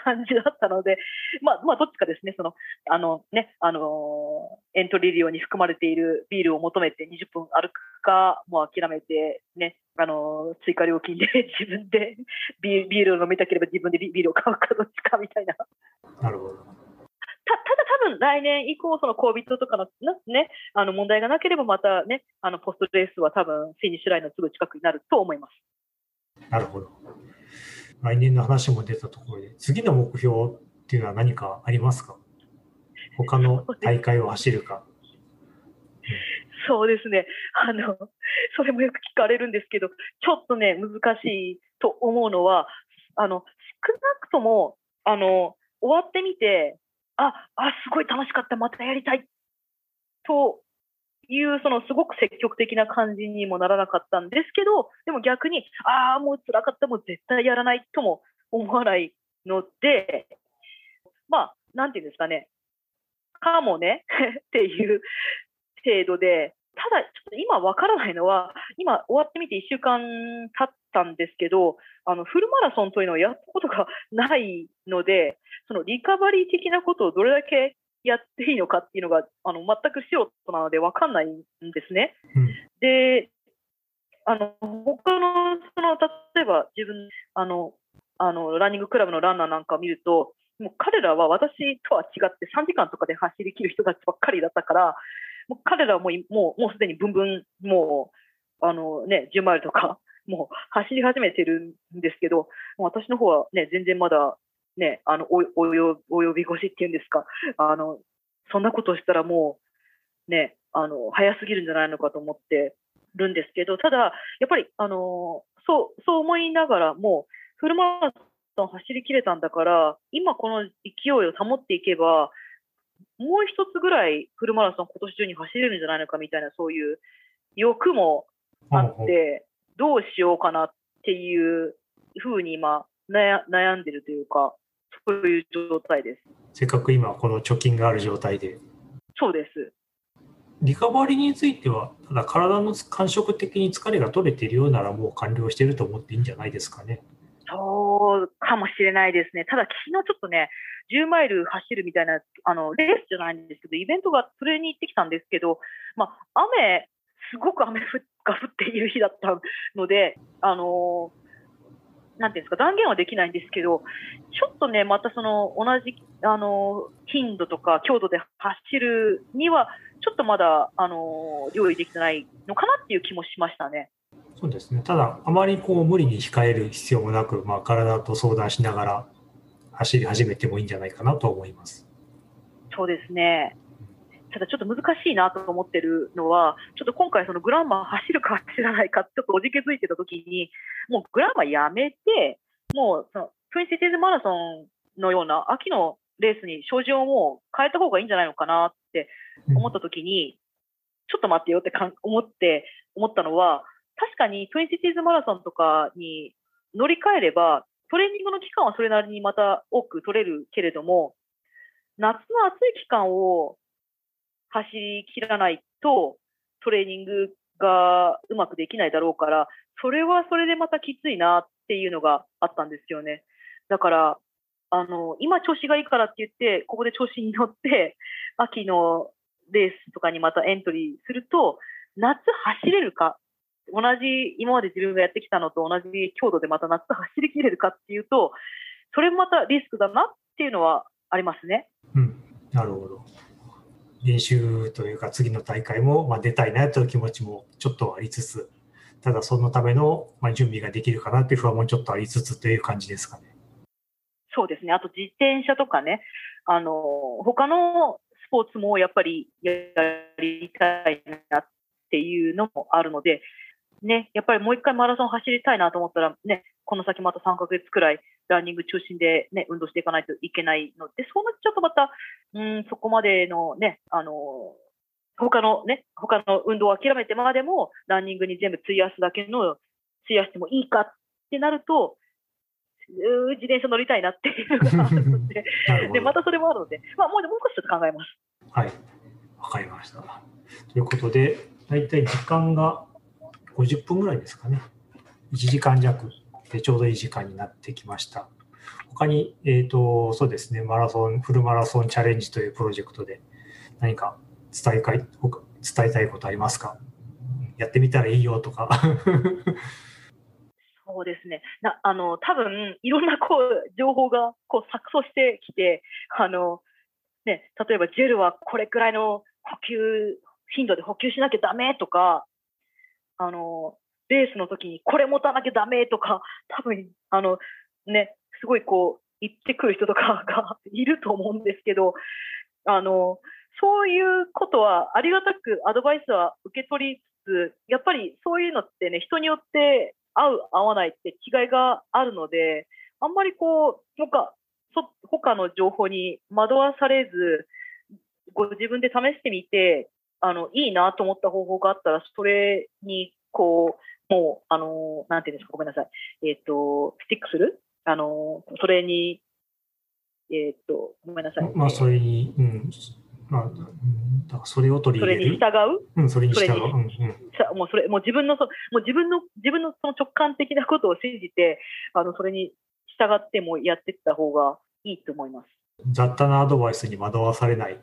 感じだったので、まあ、まあどっちかですねそのあのねあのエントリー料に含まれているビールを求めて20分歩くかもう諦めてねあの追加料金で [laughs] 自分でビールビールを飲みたければ自分でビールを買うかどっちかみたいな。なるほど。たただ多分来年以降、その COVID とかの,、ね、あの問題がなければ、またね、あのポストレースは多分フィニッシュラインのすぐ近くになると思います。なるほど。来年の話も出たところで、次の目標っていうのは何かありますか？他の大会を走るか。そうですね。あの、それもよく聞かれるんですけど、ちょっとね、難しいと思うのは、あの、少なくとも、あの、終わってみて、あ、あ、すごい楽しかった、またやりたい、という、そのすごく積極的な感じにもならなかったんですけど、でも逆に、ああ、もう辛かった、もう絶対やらないとも思わないので、まあ、なんていうんですかね、かもね。[laughs] っていう程度で、だ、ちょっと今わからないのは、今終わってみて1週間経ったんですけど、あのフルマラソンというのをやったことがないので、そのリカバリー的なことをどれだけやっていいのかっていうのがあの全く素人なので分かんないんですね。うん、で、あの他のその例えば自分あのあのランニングクラブのランナーなんかを見ると、もう彼らは私とは違って3時間とかで走り切る人たちばっかりだったから、もう彼らはもうもうもうすでにブンブンもうあのね10マイルとか [laughs] もう走り始めてるんですけど、私の方はね全然まだねあのおおよ及び腰っていうんですか、あのそんなことをしたらもうねあの早すぎるんじゃないのかと思ってるんですけど、ただやっぱりあのそうそう思いながらもフルマラソン走り切れたんだから、今この勢いを保っていけば。もう一つぐらいフルマラソン今年中に走れるんじゃないのかみたいなそういう欲もあって、どうしようかなっていうふうに今悩んでるというか、そういう状態です。せっかく今この貯金がある状態で。そうです。リカバリーについては、ただ体の感触的に疲れが取れているようならもう完了していると思っていいんじゃないですかね。そうかもしれないですね。ただ昨日ちょっとね、10マイル走るみたいな、あの、レースじゃないんですけど、イベントがそれに行ってきたんですけど、まあ、雨、すごく雨が降っている日だったので、あのなんていうんですか、断言はできないんですけど、ちょっとね、またその同じ、あの頻度とか強度で走るには、ちょっとまだ、あの用意できてないのかなっていう気もしましたね。そうですね。ただ、あまりこう無理に控える必要もなく、まあ、体と相談しながら走り始めてもいいんじゃないかなと思います。そうですね。ただちょっと難しいなと思ってるのは、ちょっと今回そのグランマー走るか走らないか、ちょっとおじけづいてた時に、もうグランマーやめて、もうそのトゥインシティーズマラソンのような秋のレースに照準をもう変えた方がいいんじゃないのかなって思った時に、ちょっと待ってよってかん思って、思ったのは、確かにトゥインシティーズマラソンとかに乗り換えれば、トレーニングの期間はそれなりにまた多く取れるけれども、夏の暑い期間を走り切らないとトレーニングがうまくできないだろうから、それはそれでまたきついなっていうのがあったんですよね。だから、あの、今調子がいいからって言って、ここで調子に乗って、秋のレースとかにまたエントリーすると、夏走れるか、同じ今まで自分がやってきたのと同じ強度でまた夏走りきれるかっていうと、それもまたリスクだなっていうのはありますね。うん、なるほど。練習というか次の大会も、まあ、出たいなという気持ちもちょっとありつつ、ただそのための、まあ、準備ができるかなという不安もちょっとありつつという感じですかね。そうですね。あと自転車とかね、あの、他のスポーツもやっぱりやりたいなっていうのもあるので、ね、やっぱりもう一回マラソン走りたいなと思ったら、ね、この先また3ヶ月くらいランニング中心で、ね、運動していかないといけないので、そうなっちゃうとまた、うん、そこまでのね、あの、他のね、他の運動を諦めてまでも、ランニングに全部費やすだけの、費やしてもいいかってなると、自転車乗りたいなっていうのが [laughs] あるので、でまたそれもあるので、まあ、もうもう少しちょっと考えます。はい、わかりました。ということで、大体時間が50分ぐらいですかね。1時間弱でちょうどいい時間になってきました。他に、えっ、ー、と、そうですね、マラソン、フルマラソンチャレンジというプロジェクトで何か伝えかい伝えたいことありますか？やってみたらいいよとか [laughs] そうですね。なあの多分いろんなこう情報がこう錯綜してきて、あのね、例えばジェルはこれくらいの補給頻度で補給しなきゃダメとか、あのレースの時にこれ持たなきゃダメとか、多分あのね、すごいこう言ってくる人とかがいると思うんですけど、あのそういうことはありがたくアドバイスは受け取りつつ、やっぱりそういうのってね、人によって合う、合わないって違いがあるので、あんまりこう、他、他の情報に惑わされず、ご自分で試してみて、あの、いいなと思った方法があったら、それに、こう、もう、あの、なんていうんですか、ごめんなさい。えっ、ー、と、スティックする？あの、それに、えっ、ー、と、ごめんなさい。まあ、それに、うん、まあ、だからそれを取り入れる。それに従う？うん、それに従う。うんうん、もうそれ、もう自分の、もう自分の、自分のその直感的なことを信じて、あの、それに従ってもやっていった方がいいと思います。雑多なアドバイスに惑わされない。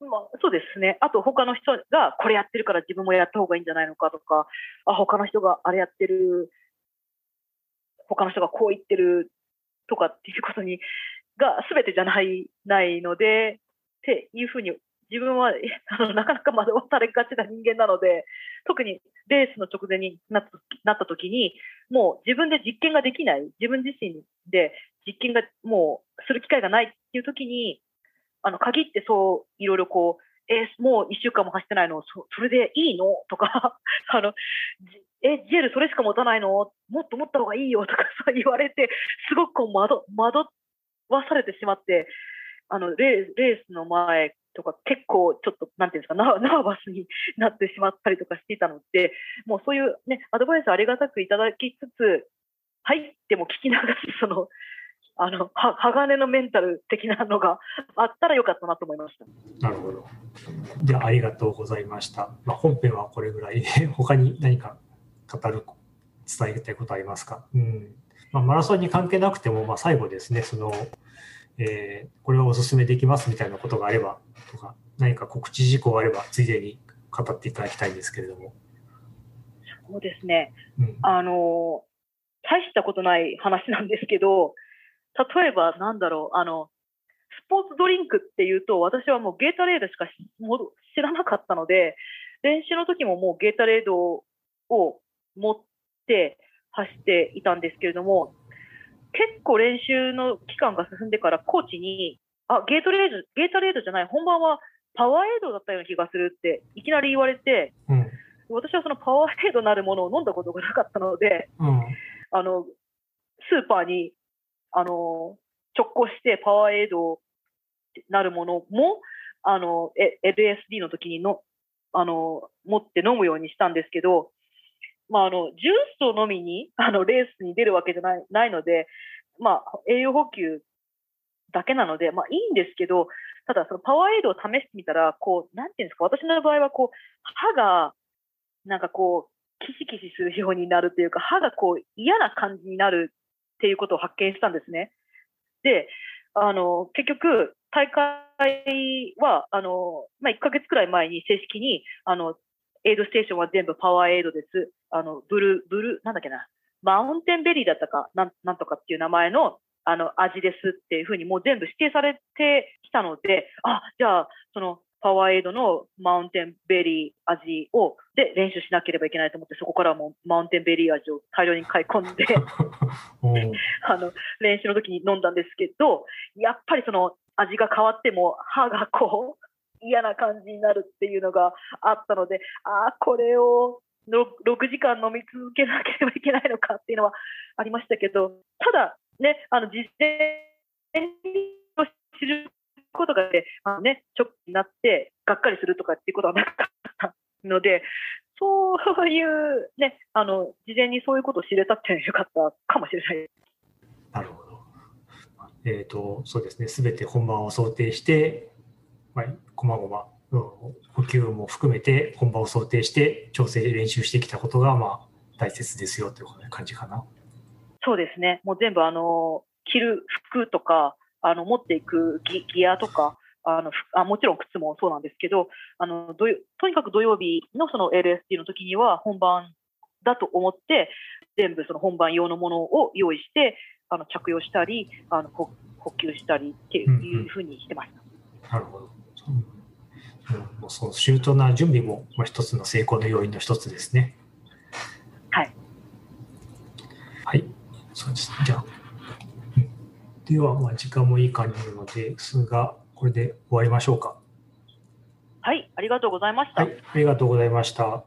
まあ、そうですね。あと、他の人がこれやってるから自分もやった方がいいんじゃないのかとか、あ、他の人があれやってる、他の人がこう言ってるとかっていうことにが全てじゃないないので、っていうふうに自分は [laughs] あのなかなか惑わされがちな人間なので、特にレースの直前になったなった時に、もう自分で実験ができない、自分自身で実験がもうする機会がないっていう時に、あの限ってそういろいろこう、えー、もう1週間も走ってないの？そ、それでいいの？とか、[laughs] あの、え、ジェルそれしか持たないの？もっと持った方がいいよ？とか [laughs] そう言われて、すごくこう惑惑わされてしまって、あのレレースの前とか結構ちょっと、なんていうんですか、ナーバスになってしまったりとかしていたので、もうそういうね、アドバイスありがたくいただきつつ、入っても聞きながら、その、あの、は鋼のメンタル的なのがあったらよかったなと思いました。なるほど。では、ありがとうございました。まあ、本編はこれぐらいで、[laughs] 他に何か語る、伝えたいことありますか、うんまあ、マラソンに関係なくても、まあ、最後ですね、その、えー、これはお勧めできますみたいなことがあれば、とか、何か告知事項があれば、ついでに語っていただきたいんですけれども。そうですね。うん、あの、大したことない話なんですけど、例えば、なんだろう、あの、スポーツドリンクっていうと、私はもうゲータレードしか知らなかったので、練習の時ももうゲータレードを持って走っていたんですけれども、結構練習の期間が進んでからコーチに、あ、ゲートレード、ゲータレードじゃない、本番はパワーエイドだったような気がするっていきなり言われて、うん、私はそのパワーエイドなるものを飲んだことがなかったので、うん、あの、スーパーに、あの、直行してパワーエイドなるものも、あの、LSD の時にの、あの、持って飲むようにしたんですけど、まあ、あの、ジュースを飲みに、あの、レースに出るわけじゃないないので、まあ、栄養補給だけなので、まあ、いいんですけど、ただ、そのパワーエイドを試してみたら、こう、なんていうんですか、私の場合は、こう、歯が、なんかこう、キシキシするようになるというか、歯がこう、嫌な感じになるっていうことを発見したんですね。で、あの、結局、大会は、あの、まあ、1ヶ月くらい前に正式に、あの、エイドステーションは全部パワーエイドです。あの、ブルー、ブルー、なんだっけな、マウンテンベリーだったか、なんなんとかっていう名前の、あの、味ですっていうふうにもう全部指定されてきたので、あ、じゃあ、その、パワーエイドのマウンテンベリー味を、で、練習しなければいけないと思って、そこからもうマウンテンベリー味を大量に買い込んで [laughs] あの、練習の時に飲んだんですけど、やっぱりその味が変わっても歯がこう、嫌な感じになるっていうのがあったので、ああ、これを6時間飲み続けなければいけないのかっていうのはありましたけど、ただ、ね、あの事前に知ることがね、あのね、ショックになって、がっかりするとかっていうことはなかったので、[laughs] そういう、ね、あの事前にそういうことを知れたってよかったかもしれない。なるほど。えっ、ー、と、そうですね、すべて本番を想定して、まあ、こまごま、補給も含めて本番を想定して調整練習してきたことが、まあ、大切ですよという感じかな。そうですね。もう全部あの、着る服とか、あの、持っていくギギアとか、あのあもちろん靴もそうなんですけどあのとにかく土曜日のその LSD の時には本番だと思って全部その本番用のものを用意してあの着用したりあの補給したりっていうふうにしてました。うんうん、なるほど、うん、もうその周到な準備も、まあ、一つの成功の要因の一つですね。はい。はい、そうですね。じゃあ、では、まあ、時間もいい感じなのですが、これで終わりましょうか。はい、ありがとうございました。はい、ありがとうございました。